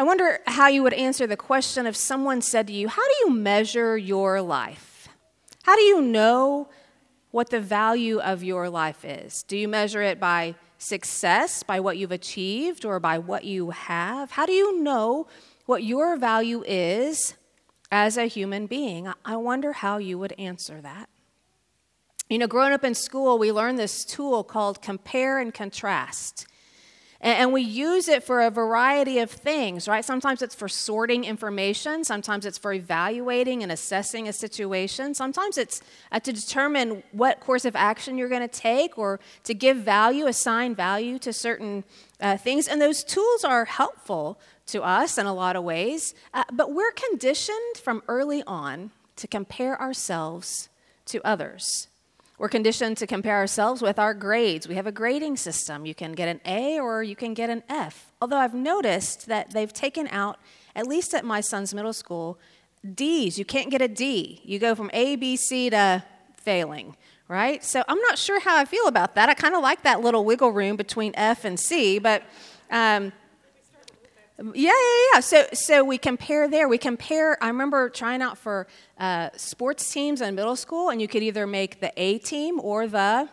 I wonder how you would answer the question if someone said to you, How do you measure your life? How do you know what the value of your life is? Do you measure it by success, by what you've achieved, or by what you have? How do you know what your value is as a human being? I wonder how you would answer that. You know, growing up in school, we learned this tool called compare and contrast. And we use it for a variety of things, right? Sometimes it's for sorting information. Sometimes it's for evaluating and assessing a situation. Sometimes it's uh, to determine what course of action you're going to take or to give value, assign value to certain uh, things. And those tools are helpful to us in a lot of ways. Uh, but we're conditioned from early on to compare ourselves to others. We're conditioned to compare ourselves with our grades. We have a grading system. You can get an A or you can get an F. Although I've noticed that they've taken out, at least at my son's middle school, D's. You can't get a D. You go from A, B, C to failing, right? So I'm not sure how I feel about that. I kind of like that little wiggle room between F and C, but um, yeah, yeah, yeah. So, so we compare there. We compare. I remember trying out for uh, sports teams in middle school, and you could either make the A team or the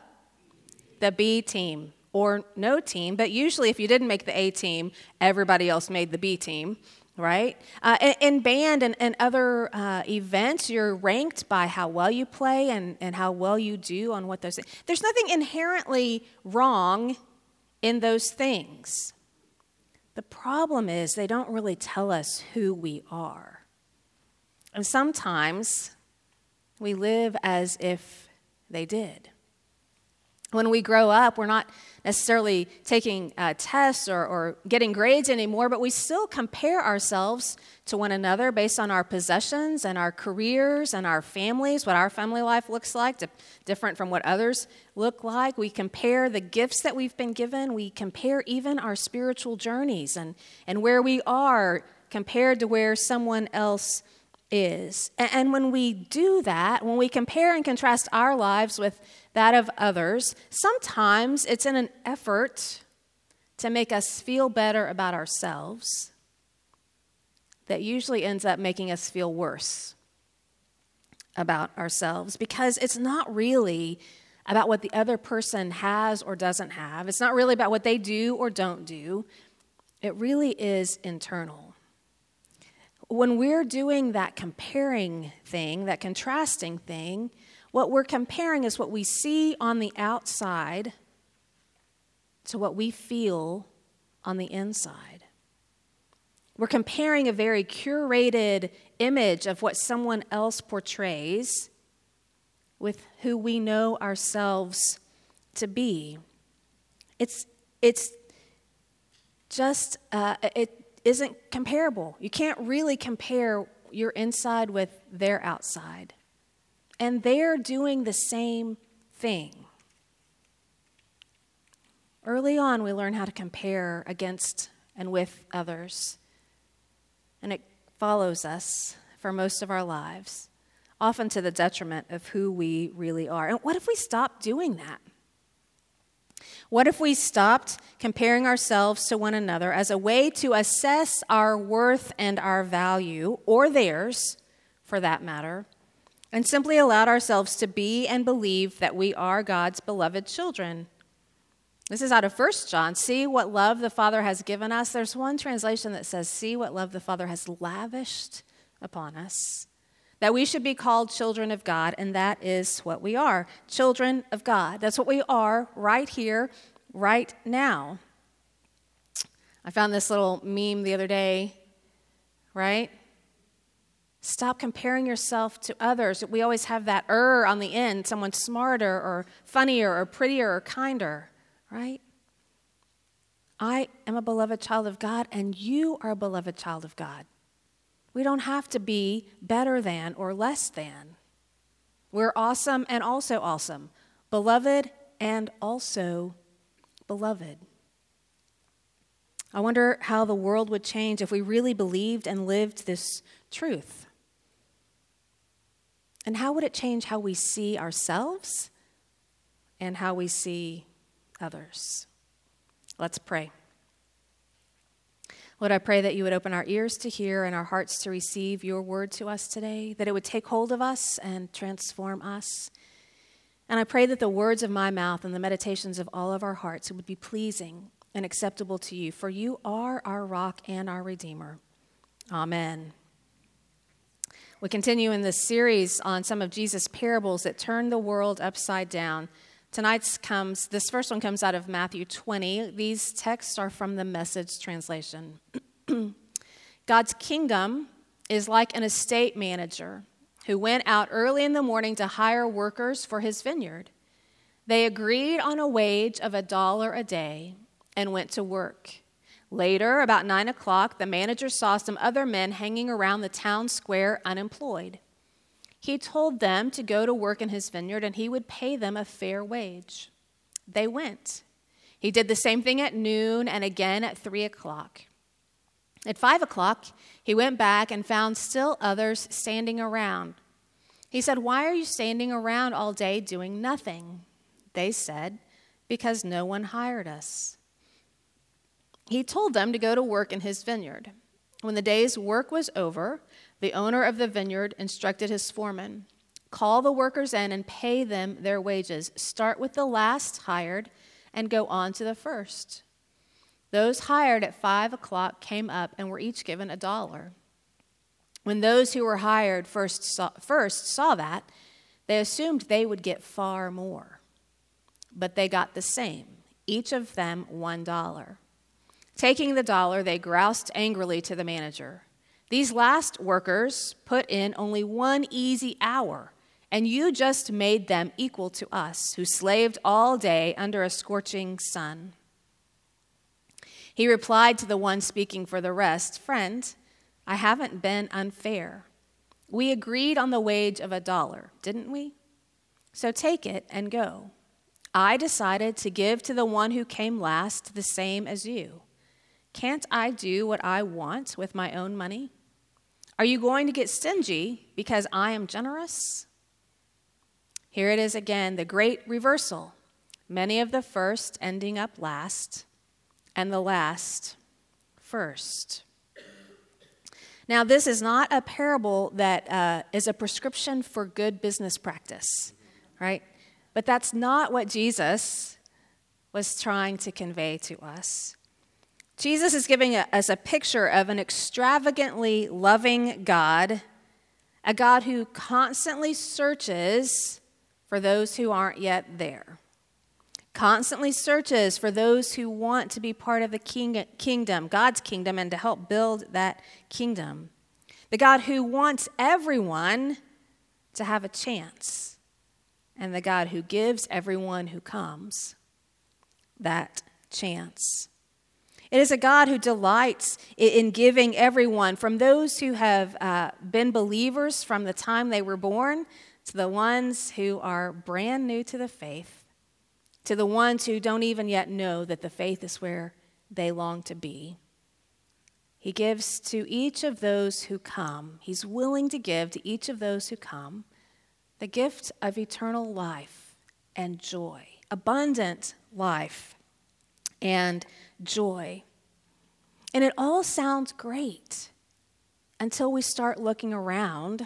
the B team or no team. But usually, if you didn't make the A team, everybody else made the B team, right? Uh, in, band and, and other uh, events, you're ranked by how well you play and, and how well you do on what those. There's nothing inherently wrong in those things. The problem is they don't really tell us who we are. And sometimes we live as if they did. When we grow up, we're not necessarily taking uh, tests or, or getting grades anymore, but we still compare ourselves to one another based on our possessions and our careers and our families, what our family life looks like, different from what others look like. We compare the gifts that we've been given. We compare even our spiritual journeys and, and where we are compared to where someone else is. And when we do that, when we compare and contrast our lives with that of others, sometimes it's in an effort to make us feel better about ourselves that usually ends up making us feel worse about ourselves because it's not really about what the other person has or doesn't have. It's not really about what they do or don't do. It really is internal when we're doing that comparing thing, that contrasting thing, what we're comparing is what we see on the outside to what we feel on the inside. We're comparing a very curated image of what someone else portrays with who we know ourselves to be. It's, it's just, uh, it, isn't comparable. You can't really compare your inside with their outside. And they're doing the same thing. Early on, we learn how to compare against and with others. And it follows us for most of our lives, often to the detriment of who we really are. And what if we stop doing that? What if we stopped comparing ourselves to one another as a way to assess our worth and our value, or theirs for that matter, and simply allowed ourselves to be and believe that we are God's beloved children? This is out of 1 John. See what love the Father has given us. There's one translation that says, See what love the Father has lavished upon us that we should be called children of God, and that is what we are children of God. That's what we are right here, right now. I found this little meme the other day, right? Stop comparing yourself to others. We always have that er on the end, someone smarter or funnier or prettier or kinder, right? I am a beloved child of God, and you are a beloved child of God. We don't have to be better than or less than. We're awesome and also awesome, beloved and also beloved. I wonder how the world would change if we really believed and lived this truth. And how would it change how we see ourselves and how we see others? Let's pray. Lord, I pray that you would open our ears to hear and our hearts to receive your word to us today, that it would take hold of us and transform us. And I pray that the words of my mouth and the meditations of all of our hearts would be pleasing and acceptable to you, for you are our rock and our redeemer. Amen. We continue in this series on some of Jesus' parables that turn the world upside down. Tonight's comes, this first one comes out of Matthew 20. These texts are from the message translation. God's kingdom is like an estate manager who went out early in the morning to hire workers for his vineyard. They agreed on a wage of a dollar a day and went to work. Later, about nine o'clock, the manager saw some other men hanging around the town square unemployed. He told them to go to work in his vineyard and he would pay them a fair wage. They went. He did the same thing at noon and again at three o'clock. At five o'clock, he went back and found still others standing around. He said, Why are you standing around all day doing nothing? They said, Because no one hired us. He told them to go to work in his vineyard. When the day's work was over, the owner of the vineyard instructed his foreman call the workers in and pay them their wages. Start with the last hired and go on to the first. Those hired at five o'clock came up and were each given a dollar. When those who were hired first saw, first saw that, they assumed they would get far more. But they got the same, each of them one dollar. Taking the dollar, they groused angrily to the manager. These last workers put in only one easy hour, and you just made them equal to us, who slaved all day under a scorching sun. He replied to the one speaking for the rest Friend, I haven't been unfair. We agreed on the wage of a dollar, didn't we? So take it and go. I decided to give to the one who came last the same as you. Can't I do what I want with my own money? Are you going to get stingy because I am generous? Here it is again the great reversal. Many of the first ending up last, and the last first. Now, this is not a parable that uh, is a prescription for good business practice, right? But that's not what Jesus was trying to convey to us. Jesus is giving us a picture of an extravagantly loving God, a God who constantly searches for those who aren't yet there, constantly searches for those who want to be part of the king, kingdom, God's kingdom, and to help build that kingdom. The God who wants everyone to have a chance, and the God who gives everyone who comes that chance. It is a God who delights in giving everyone, from those who have uh, been believers from the time they were born to the ones who are brand new to the faith, to the ones who don't even yet know that the faith is where they long to be. He gives to each of those who come, He's willing to give to each of those who come the gift of eternal life and joy, abundant life and joy. And it all sounds great until we start looking around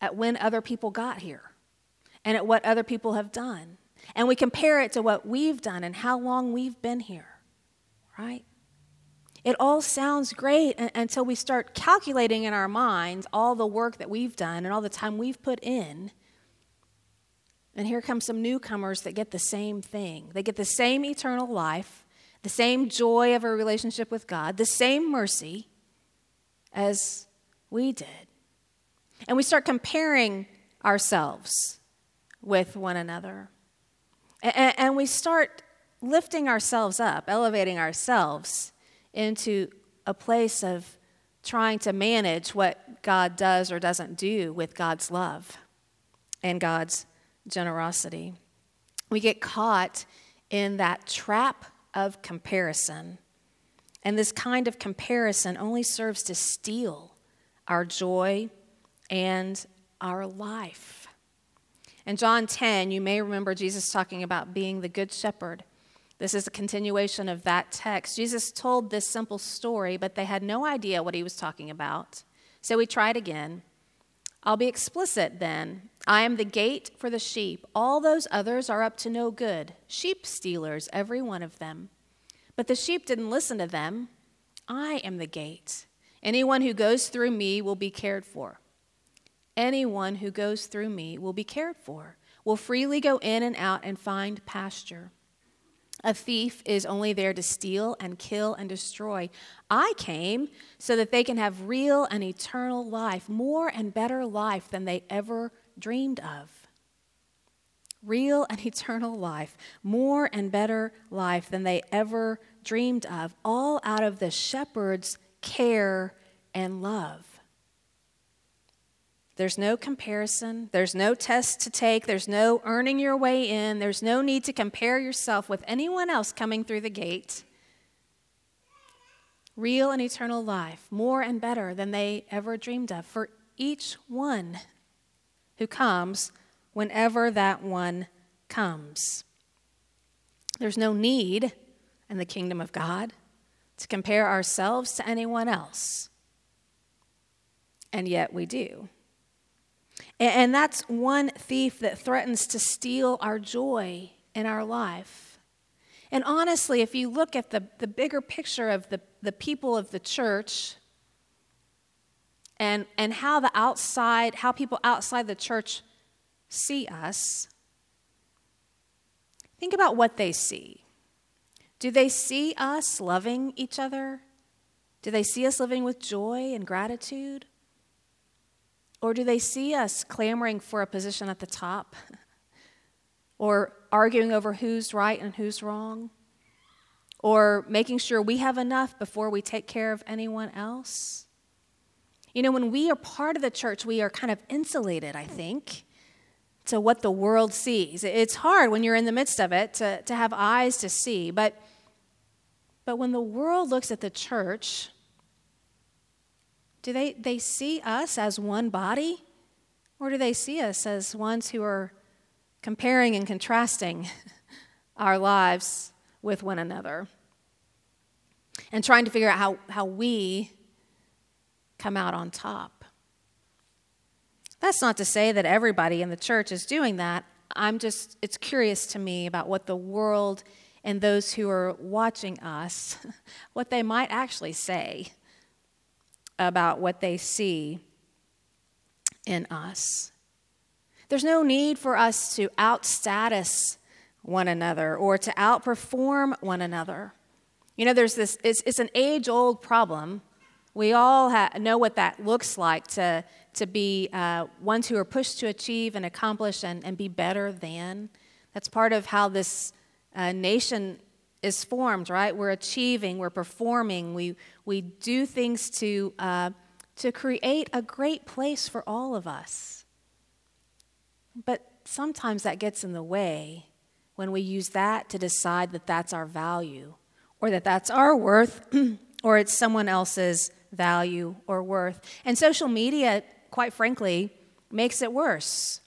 at when other people got here and at what other people have done. And we compare it to what we've done and how long we've been here, right? It all sounds great until we start calculating in our minds all the work that we've done and all the time we've put in. And here come some newcomers that get the same thing. They get the same eternal life, the same joy of our relationship with God, the same mercy as we did. And we start comparing ourselves with one another. And, we start lifting ourselves up, elevating ourselves into a place of trying to manage what God does or doesn't do with God's love and God's generosity. We get caught in that trap of comparison. And this kind of comparison only serves to steal our joy and our life. In John 10, you may remember Jesus talking about being the good shepherd. This is a continuation of that text. Jesus told this simple story, but they had no idea what he was talking about. So he tried again. I'll be explicit then. I am the gate for the sheep. All those others are up to no good, sheep stealers, every one of them. But the sheep didn't listen to them. I am the gate. Anyone who goes through me will be cared for. Anyone who goes through me will be cared for, will freely go in and out and find pasture. A thief is only there to steal and kill and destroy. I came so that they can have real and eternal life, more and better life than they ever dreamed of. Real and eternal life, more and better life than they ever dreamed of, all out of the shepherd's care and love. There's no comparison. There's no test to take. There's no earning your way in. There's no need to compare yourself with anyone else coming through the gate. Real and eternal life, more and better than they ever dreamed of for each one who comes whenever that one comes. There's no need in the kingdom of God to compare ourselves to anyone else. And yet we do. And that's one thief that threatens to steal our joy in our life. And honestly, if you look at the, the bigger picture of the, the people of the church and, and how the outside, how people outside the church see us, think about what they see. Do they see us loving each other? Do they see us living with joy and gratitude? Or do they see us clamoring for a position at the top? or arguing over who's right and who's wrong? Or making sure we have enough before we take care of anyone else? You know, when we are part of the church, we are kind of insulated, I think, to what the world sees. It's hard when you're in the midst of it to, to have eyes to see, but, but when the world looks at the church, do they, they see us as one body? Or do they see us as ones who are comparing and contrasting our lives with one another and trying to figure out how, how we come out on top? That's not to say that everybody in the church is doing that. I'm just, it's curious to me about what the world and those who are watching us, what they might actually say about what they see in us. There's no need for us to outstatus one another or to outperform one another. You know, there's this, it's, it's an age old problem. We all ha- know what that looks like to, to be uh, ones who are pushed to achieve and accomplish and, and be better than. That's part of how this uh, nation is formed, right? We're achieving, we're performing, we, we do things to, uh, to create a great place for all of us. But sometimes that gets in the way when we use that to decide that that's our value or that that's our worth or it's someone else's value or worth. And social media, quite frankly, makes it worse,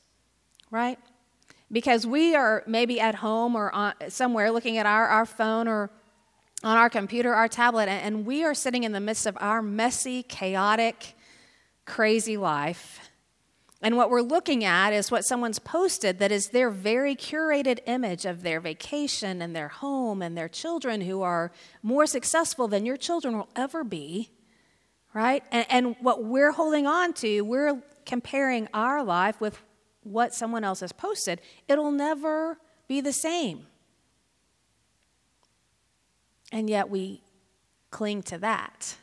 right? Because we are maybe at home or on, somewhere looking at our, our phone or on our computer, our tablet, and we are sitting in the midst of our messy, chaotic, crazy life. And what we're looking at is what someone's posted that is their very curated image of their vacation and their home and their children who are more successful than your children will ever be, right? And, and what we're holding on to, we're comparing our life with what someone else has posted, it'll never be the same. And yet we cling to that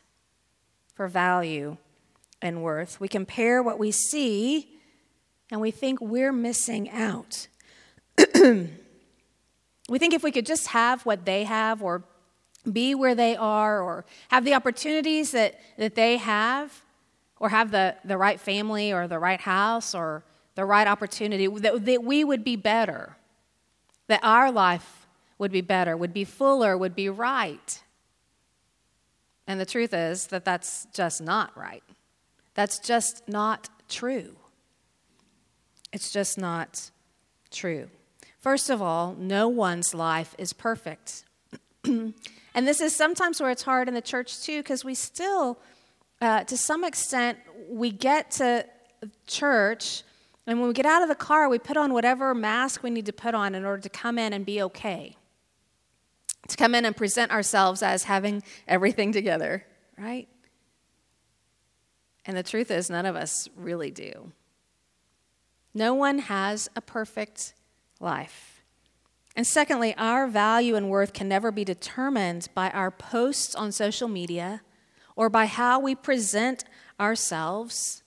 for value and worth. We compare what we see and we think we're missing out. we think if we could just have what they have or be where they are or have the opportunities that, that they have or have the, the right family or the right house or the right opportunity, that, that we would be better, that our life would be better, would be fuller, would be right. And the truth is that that's just not right. That's just not true. It's just not true. First of all, no one's life is perfect. and this is sometimes where it's hard in the church too, because we still, uh, to some extent, we get to church, and when we get out of the car, we put on whatever mask we need to put on in order to come in and be okay. To come in and present ourselves as having everything together, right? And the truth is, none of us really do. No one has a perfect life. And secondly, our value and worth can never be determined by our posts on social media or by how we present ourselves,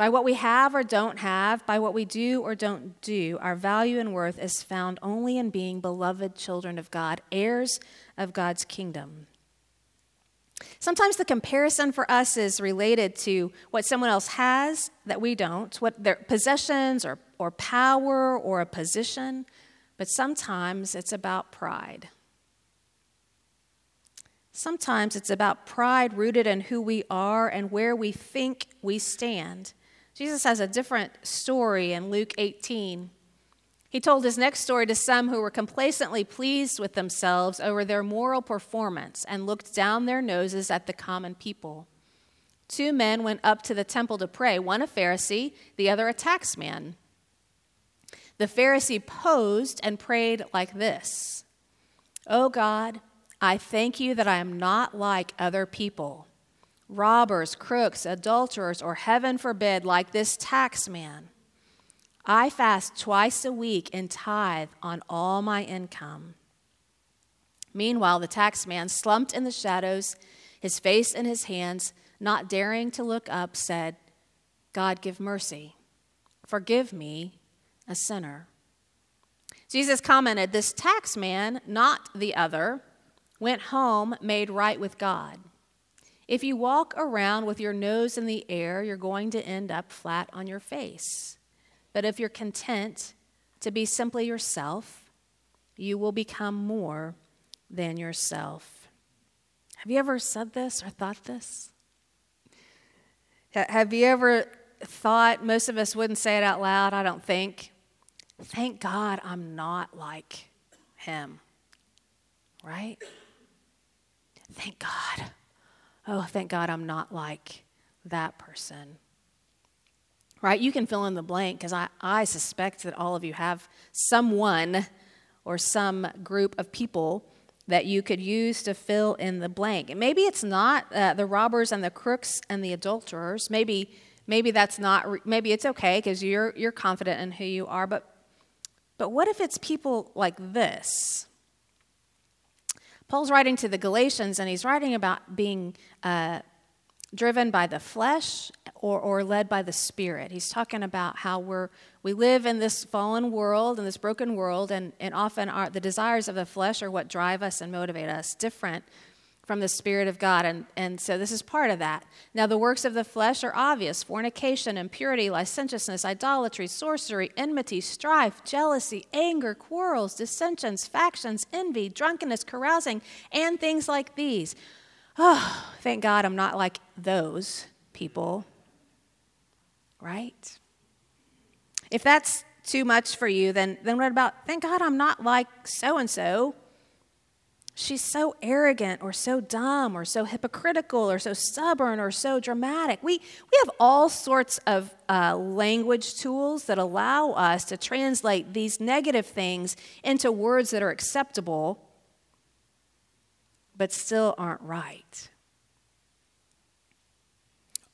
by what we have or don't have, by what we do or don't do. Our value and worth is found only in being beloved children of God, heirs of God's kingdom. Sometimes the comparison for us is related to what someone else has that we don't, what their possessions or, or power or a position, but sometimes it's about pride. Sometimes it's about pride rooted in who we are and where we think we stand. Jesus has a different story in Luke 18. He told his next story to some who were complacently pleased with themselves over their moral performance and looked down their noses at the common people. Two men went up to the temple to pray, one a Pharisee, the other a taxman. The Pharisee posed and prayed like this Oh God, I thank you that I am not like other people robbers, crooks, adulterers, or heaven forbid, like this taxman. I fast twice a week and tithe on all my income. Meanwhile, the taxman, slumped in the shadows, his face in his hands, not daring to look up, said, God, give mercy. Forgive me, a sinner. Jesus commented, This taxman, not the other, went home made right with God. If you walk around with your nose in the air, you're going to end up flat on your face. But if you're content to be simply yourself, you will become more than yourself. Have you ever said this or thought this? Have you ever thought, most of us wouldn't say it out loud, I don't think, thank God I'm not like him, right? Thank God. Oh, thank God I'm not like that person right? You can fill in the blank because I, I suspect that all of you have someone or some group of people that you could use to fill in the blank. And maybe it's not uh, the robbers and the crooks and the adulterers. Maybe maybe that's not maybe it's okay because you're you're confident in who you are, but but what if it's people like this? Paul's writing to the Galatians and he's writing about being uh, driven by the flesh or, or led by the spirit. He's talking about how we're, we live in this fallen world, in this broken world, and, and often our, the desires of the flesh are what drive us and motivate us, different from the Spirit of God. And, and so this is part of that. Now, the works of the flesh are obvious fornication, impurity, licentiousness, idolatry, sorcery, enmity, strife, jealousy, anger, quarrels, dissensions, factions, envy, drunkenness, carousing, and things like these Oh, thank God I'm not like those people. Right? If that's too much for you, then, then what about, thank God I'm not like so and so? She's so arrogant or so dumb or so hypocritical or so stubborn or so dramatic. We, we have all sorts of uh, language tools that allow us to translate these negative things into words that are acceptable but still aren't right.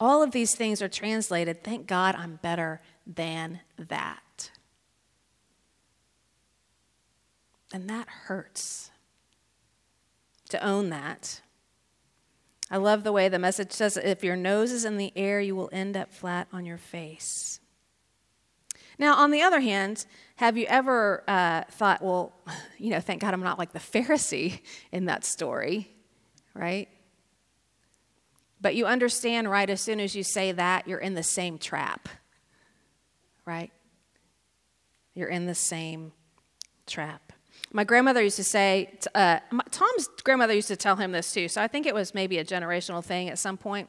All of these things are translated, thank God I'm better than that. And that hurts to own that. I love the way the message says if your nose is in the air, you will end up flat on your face. Now, on the other hand, have you ever uh, thought, well, you know, thank God I'm not like the Pharisee in that story, right? But you understand, right, as soon as you say that, you're in the same trap, right? You're in the same trap. My grandmother used to say, uh, Tom's grandmother used to tell him this too, so I think it was maybe a generational thing at some point.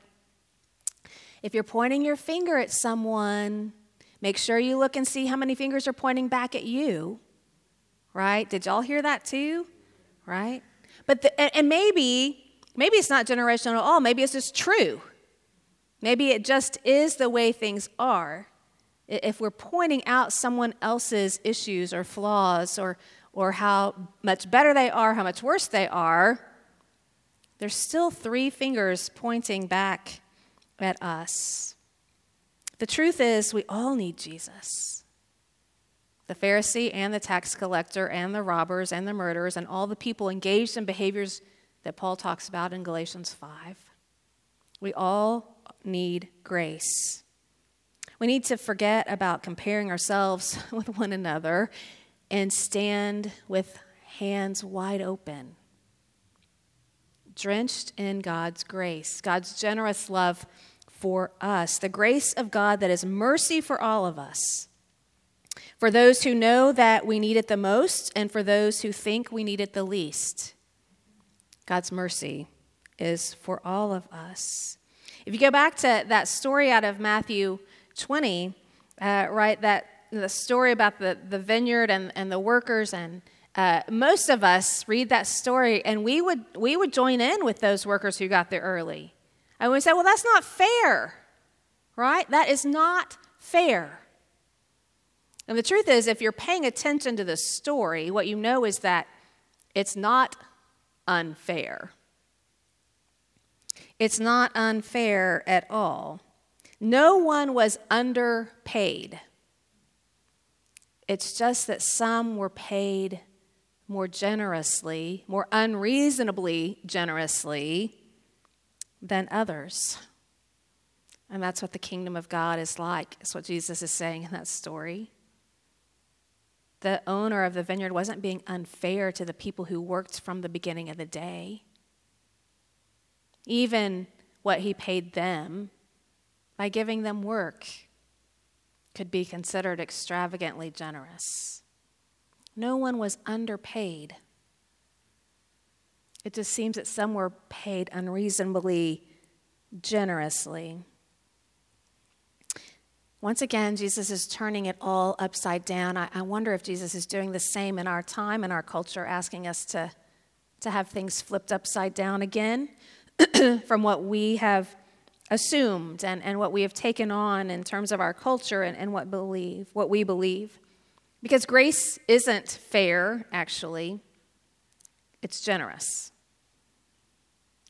If you're pointing your finger at someone, Make sure you look and see how many fingers are pointing back at you, right? Did y'all hear that too? Right? But the, and, and maybe maybe it's not generational at all. Maybe it's just true. Maybe it just is the way things are. If we're pointing out someone else's issues or flaws or, or how much better they are, how much worse they are, there's still three fingers pointing back at us. The truth is, we all need Jesus. The Pharisee and the tax collector and the robbers and the murderers and all the people engaged in behaviors that Paul talks about in Galatians 5. We all need grace. We need to forget about comparing ourselves with one another and stand with hands wide open, drenched in God's grace, God's generous love for us, the grace of God that is mercy for all of us. For those who know that we need it the most, and for those who think we need it the least. God's mercy is for all of us. If you go back to that story out of Matthew 20, uh, right, that the story about the, the vineyard and, and the workers, and uh, most of us read that story and we would, we would join in with those workers who got there early. And we say, well, that's not fair, right? That is not fair. And the truth is, if you're paying attention to the story, what you know is that it's not unfair. It's not unfair at all. No one was underpaid. It's just that some were paid more generously, more unreasonably generously than others. And that's what the kingdom of God is like. It's what Jesus is saying in that story. The owner of the vineyard wasn't being unfair to the people who worked from the beginning of the day. Even what he paid them by giving them work could be considered extravagantly generous. No one was underpaid. It just seems that some were paid unreasonably generously. Once again, Jesus is turning it all upside down. I, I, wonder if Jesus is doing the same in our time and our culture, asking us to, to have things flipped upside down again from what we have assumed and, and what we have taken on in terms of our culture and, and what believe what we believe. Because grace isn't fair, actually. It's generous.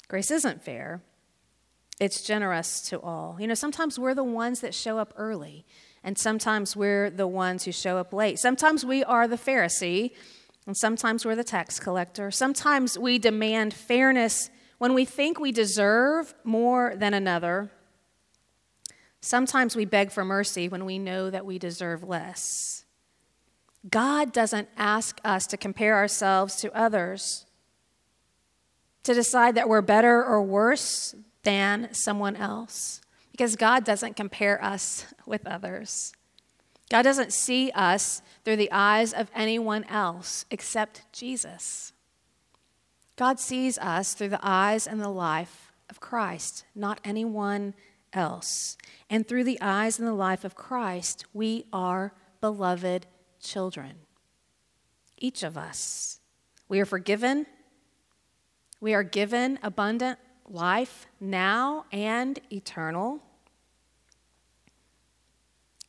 Grace isn't fair, it's generous to all. You know, sometimes we're the ones that show up early, and sometimes we're the ones who show up late. Sometimes we are the Pharisee, and sometimes we're the tax collector. Sometimes we demand fairness when we think we deserve more than another. Sometimes we beg for mercy when we know that we deserve less. God doesn't ask us to compare ourselves to others to decide that we're better or worse than someone else because God doesn't compare us with others. God doesn't see us through the eyes of anyone else except Jesus. God sees us through the eyes and the life of Christ, not anyone else. And through the eyes and the life of Christ, we are beloved children. Each of us. We are forgiven we are given abundant life now and eternal.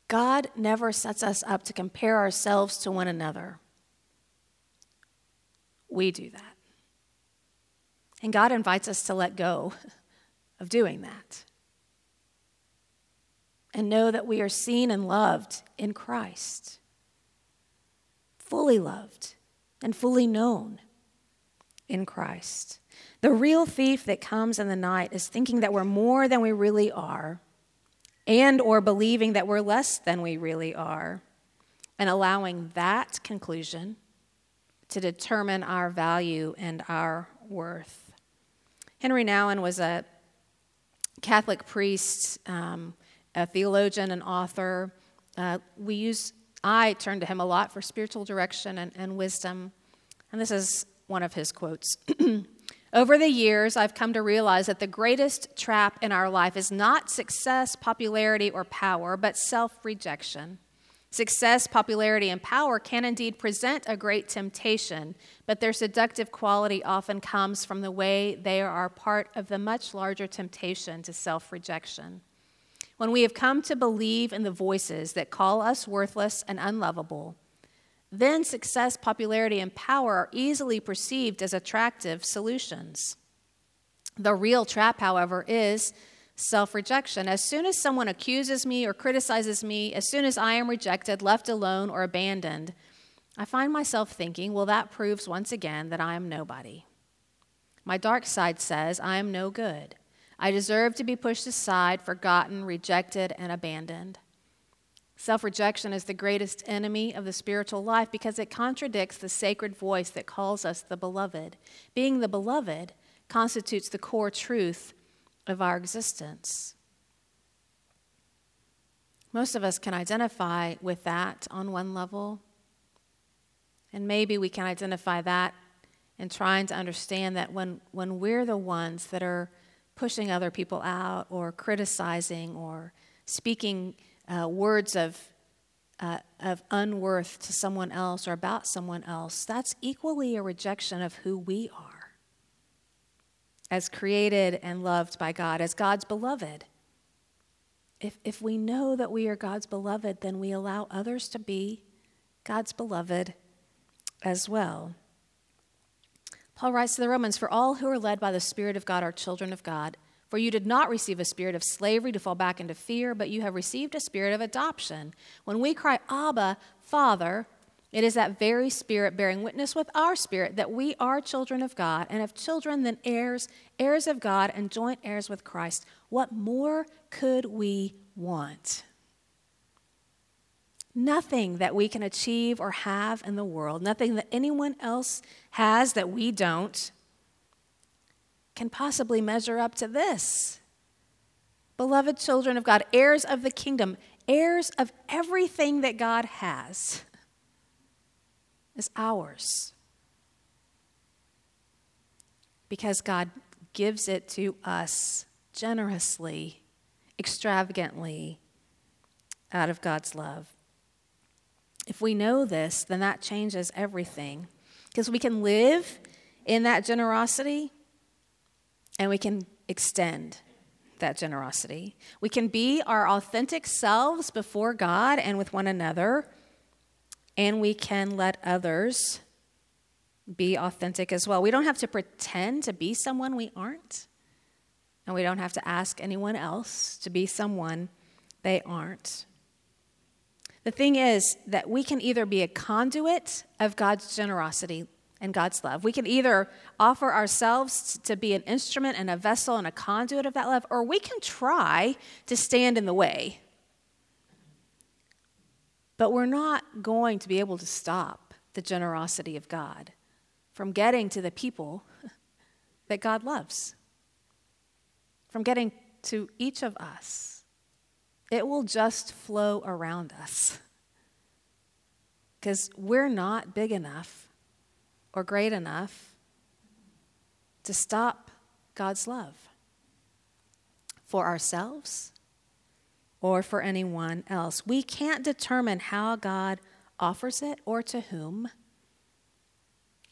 God never sets us up to compare ourselves to one another. We do that. And God invites us to let go of doing that and know that we are seen and loved in Christ, fully loved and fully known in Christ. The real thief that comes in the night is thinking that we're more than we really are and or believing that we're less than we really are and allowing that conclusion to determine our value and our worth. Henry Nouwen was a Catholic priest, um, a theologian, an author. Uh, we use, I turn to him a lot for spiritual direction and, and wisdom. And this is one of his quotes. Over the years, I've come to realize that the greatest trap in our life is not success, popularity, or power, but self rejection. Success, popularity, and power can indeed present a great temptation, but their seductive quality often comes from the way they are part of the much larger temptation to self rejection. When we have come to believe in the voices that call us worthless and unlovable, then success, popularity, and power are easily perceived as attractive solutions. The real trap, however, is self rejection. As soon as someone accuses me or criticizes me, as soon as I am rejected, left alone, or abandoned, I find myself thinking, well, that proves once again that I am nobody. My dark side says I am no good. I deserve to be pushed aside, forgotten, rejected, and abandoned. Self rejection is the greatest enemy of the spiritual life because it contradicts the sacred voice that calls us the beloved. Being the beloved constitutes the core truth of our existence. Most of us can identify with that on one level. And maybe we can identify that in trying to understand that when, when we're the ones that are pushing other people out or criticizing or speaking uh, words of, uh, of unworth to someone else or about someone else, that's equally a rejection of who we are as created and loved by God, as God's beloved. If, if we know that we are God's beloved, then we allow others to be God's beloved as well. Paul writes to the Romans For all who are led by the Spirit of God are children of God. For you did not receive a spirit of slavery to fall back into fear, but you have received a spirit of adoption. When we cry, Abba, Father, it is that very spirit bearing witness with our spirit that we are children of God, and if children, then heirs, heirs of God, and joint heirs with Christ. What more could we want? Nothing that we can achieve or have in the world, nothing that anyone else has that we don't, can possibly measure up to this. Beloved children of God, heirs of the kingdom, heirs of everything that God has, is ours. Because God gives it to us generously, extravagantly, out of God's love. If we know this, then that changes everything. Because we can live in that generosity and we can extend that generosity. We can be our authentic selves before God and with one another, and we can let others be authentic as well. We don't have to pretend to be someone we aren't, and we don't have to ask anyone else to be someone they aren't. The thing is that we can either be a conduit of God's generosity and God's love. We can either offer ourselves to be an instrument and a vessel and a conduit of that love, or we can try to stand in the way. But we're not going to be able to stop the generosity of God from getting to the people that God loves, from getting to each of us. It will just flow around us because we're not big enough or great enough to stop God's love for ourselves or for anyone else. We can't determine how God offers it or to whom.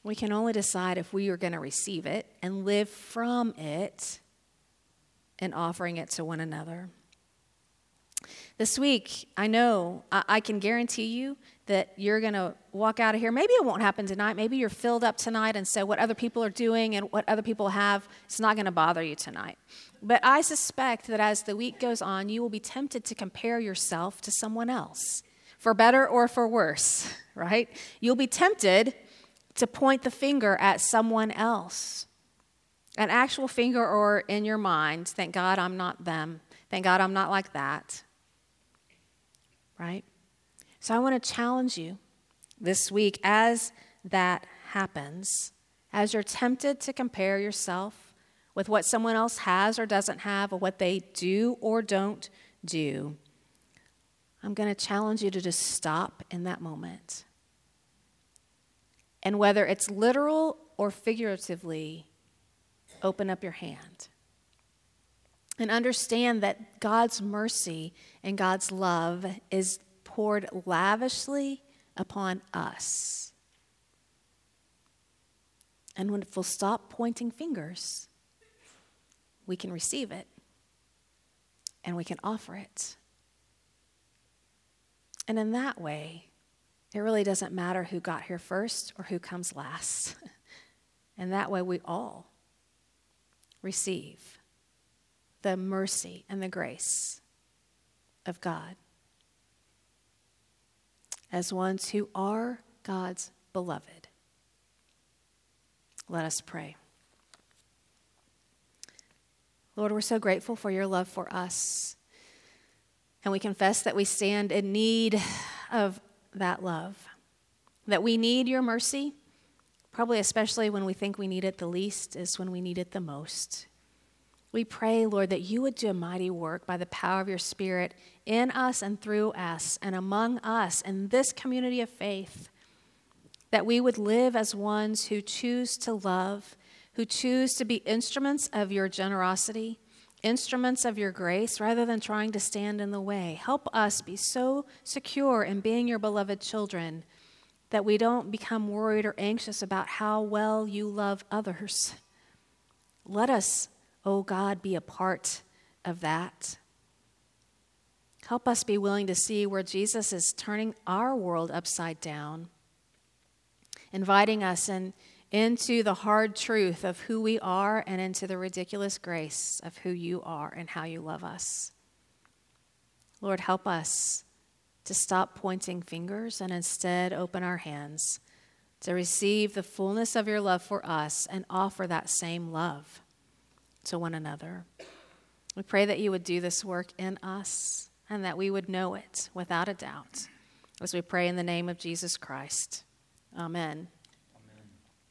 We can only decide if we are going to receive it and live from it and offering it to one another. This week, I know, I, can guarantee you that you're going to walk out of here. Maybe it won't happen tonight. Maybe you're filled up tonight, and so what other people are doing and what other people have, it's not going to bother you tonight. But I suspect that as the week goes on, you will be tempted to compare yourself to someone else, for better or for worse, right? You'll be tempted to point the finger at someone else. An actual finger or in your mind, thank God I'm not them. Thank God I'm not like that. Right? So I want to challenge you this week as that happens, as you're tempted to compare yourself with what someone else has or doesn't have, or what they do or don't do. I'm going to challenge you to just stop in that moment. And whether it's literal or figuratively, open up your hand. And understand that God's mercy and God's love is poured lavishly upon us. And when we'll stop pointing fingers, we can receive it and we can offer it. And in that way, it really doesn't matter who got here first or who comes last. and that way, we all receive the mercy and the grace of God as ones who are God's beloved. Let us pray. Lord, we're so grateful for your love for us. And we confess that we stand in need of that love, that we need your mercy, probably especially when we think we need it the least, is when we need it the most. We pray, Lord, that you would do a mighty work by the power of your Spirit in us and through us and among us in this community of faith. That we would live as ones who choose to love, who choose to be instruments of your generosity, instruments of your grace, rather than trying to stand in the way. Help us be so secure in being your beloved children that we don't become worried or anxious about how well you love others. Let us oh God, be a part of that. Help us be willing to see where Jesus is turning our world upside down, inviting us in, into the hard truth of who we are and into the ridiculous grace of who you are and how you love us. Lord, help us to stop pointing fingers and instead open our hands to receive the fullness of your love for us and offer that same love to one another. We pray that you would do this work in us and that we would know it without a doubt as we pray in the name of Jesus Christ. Amen.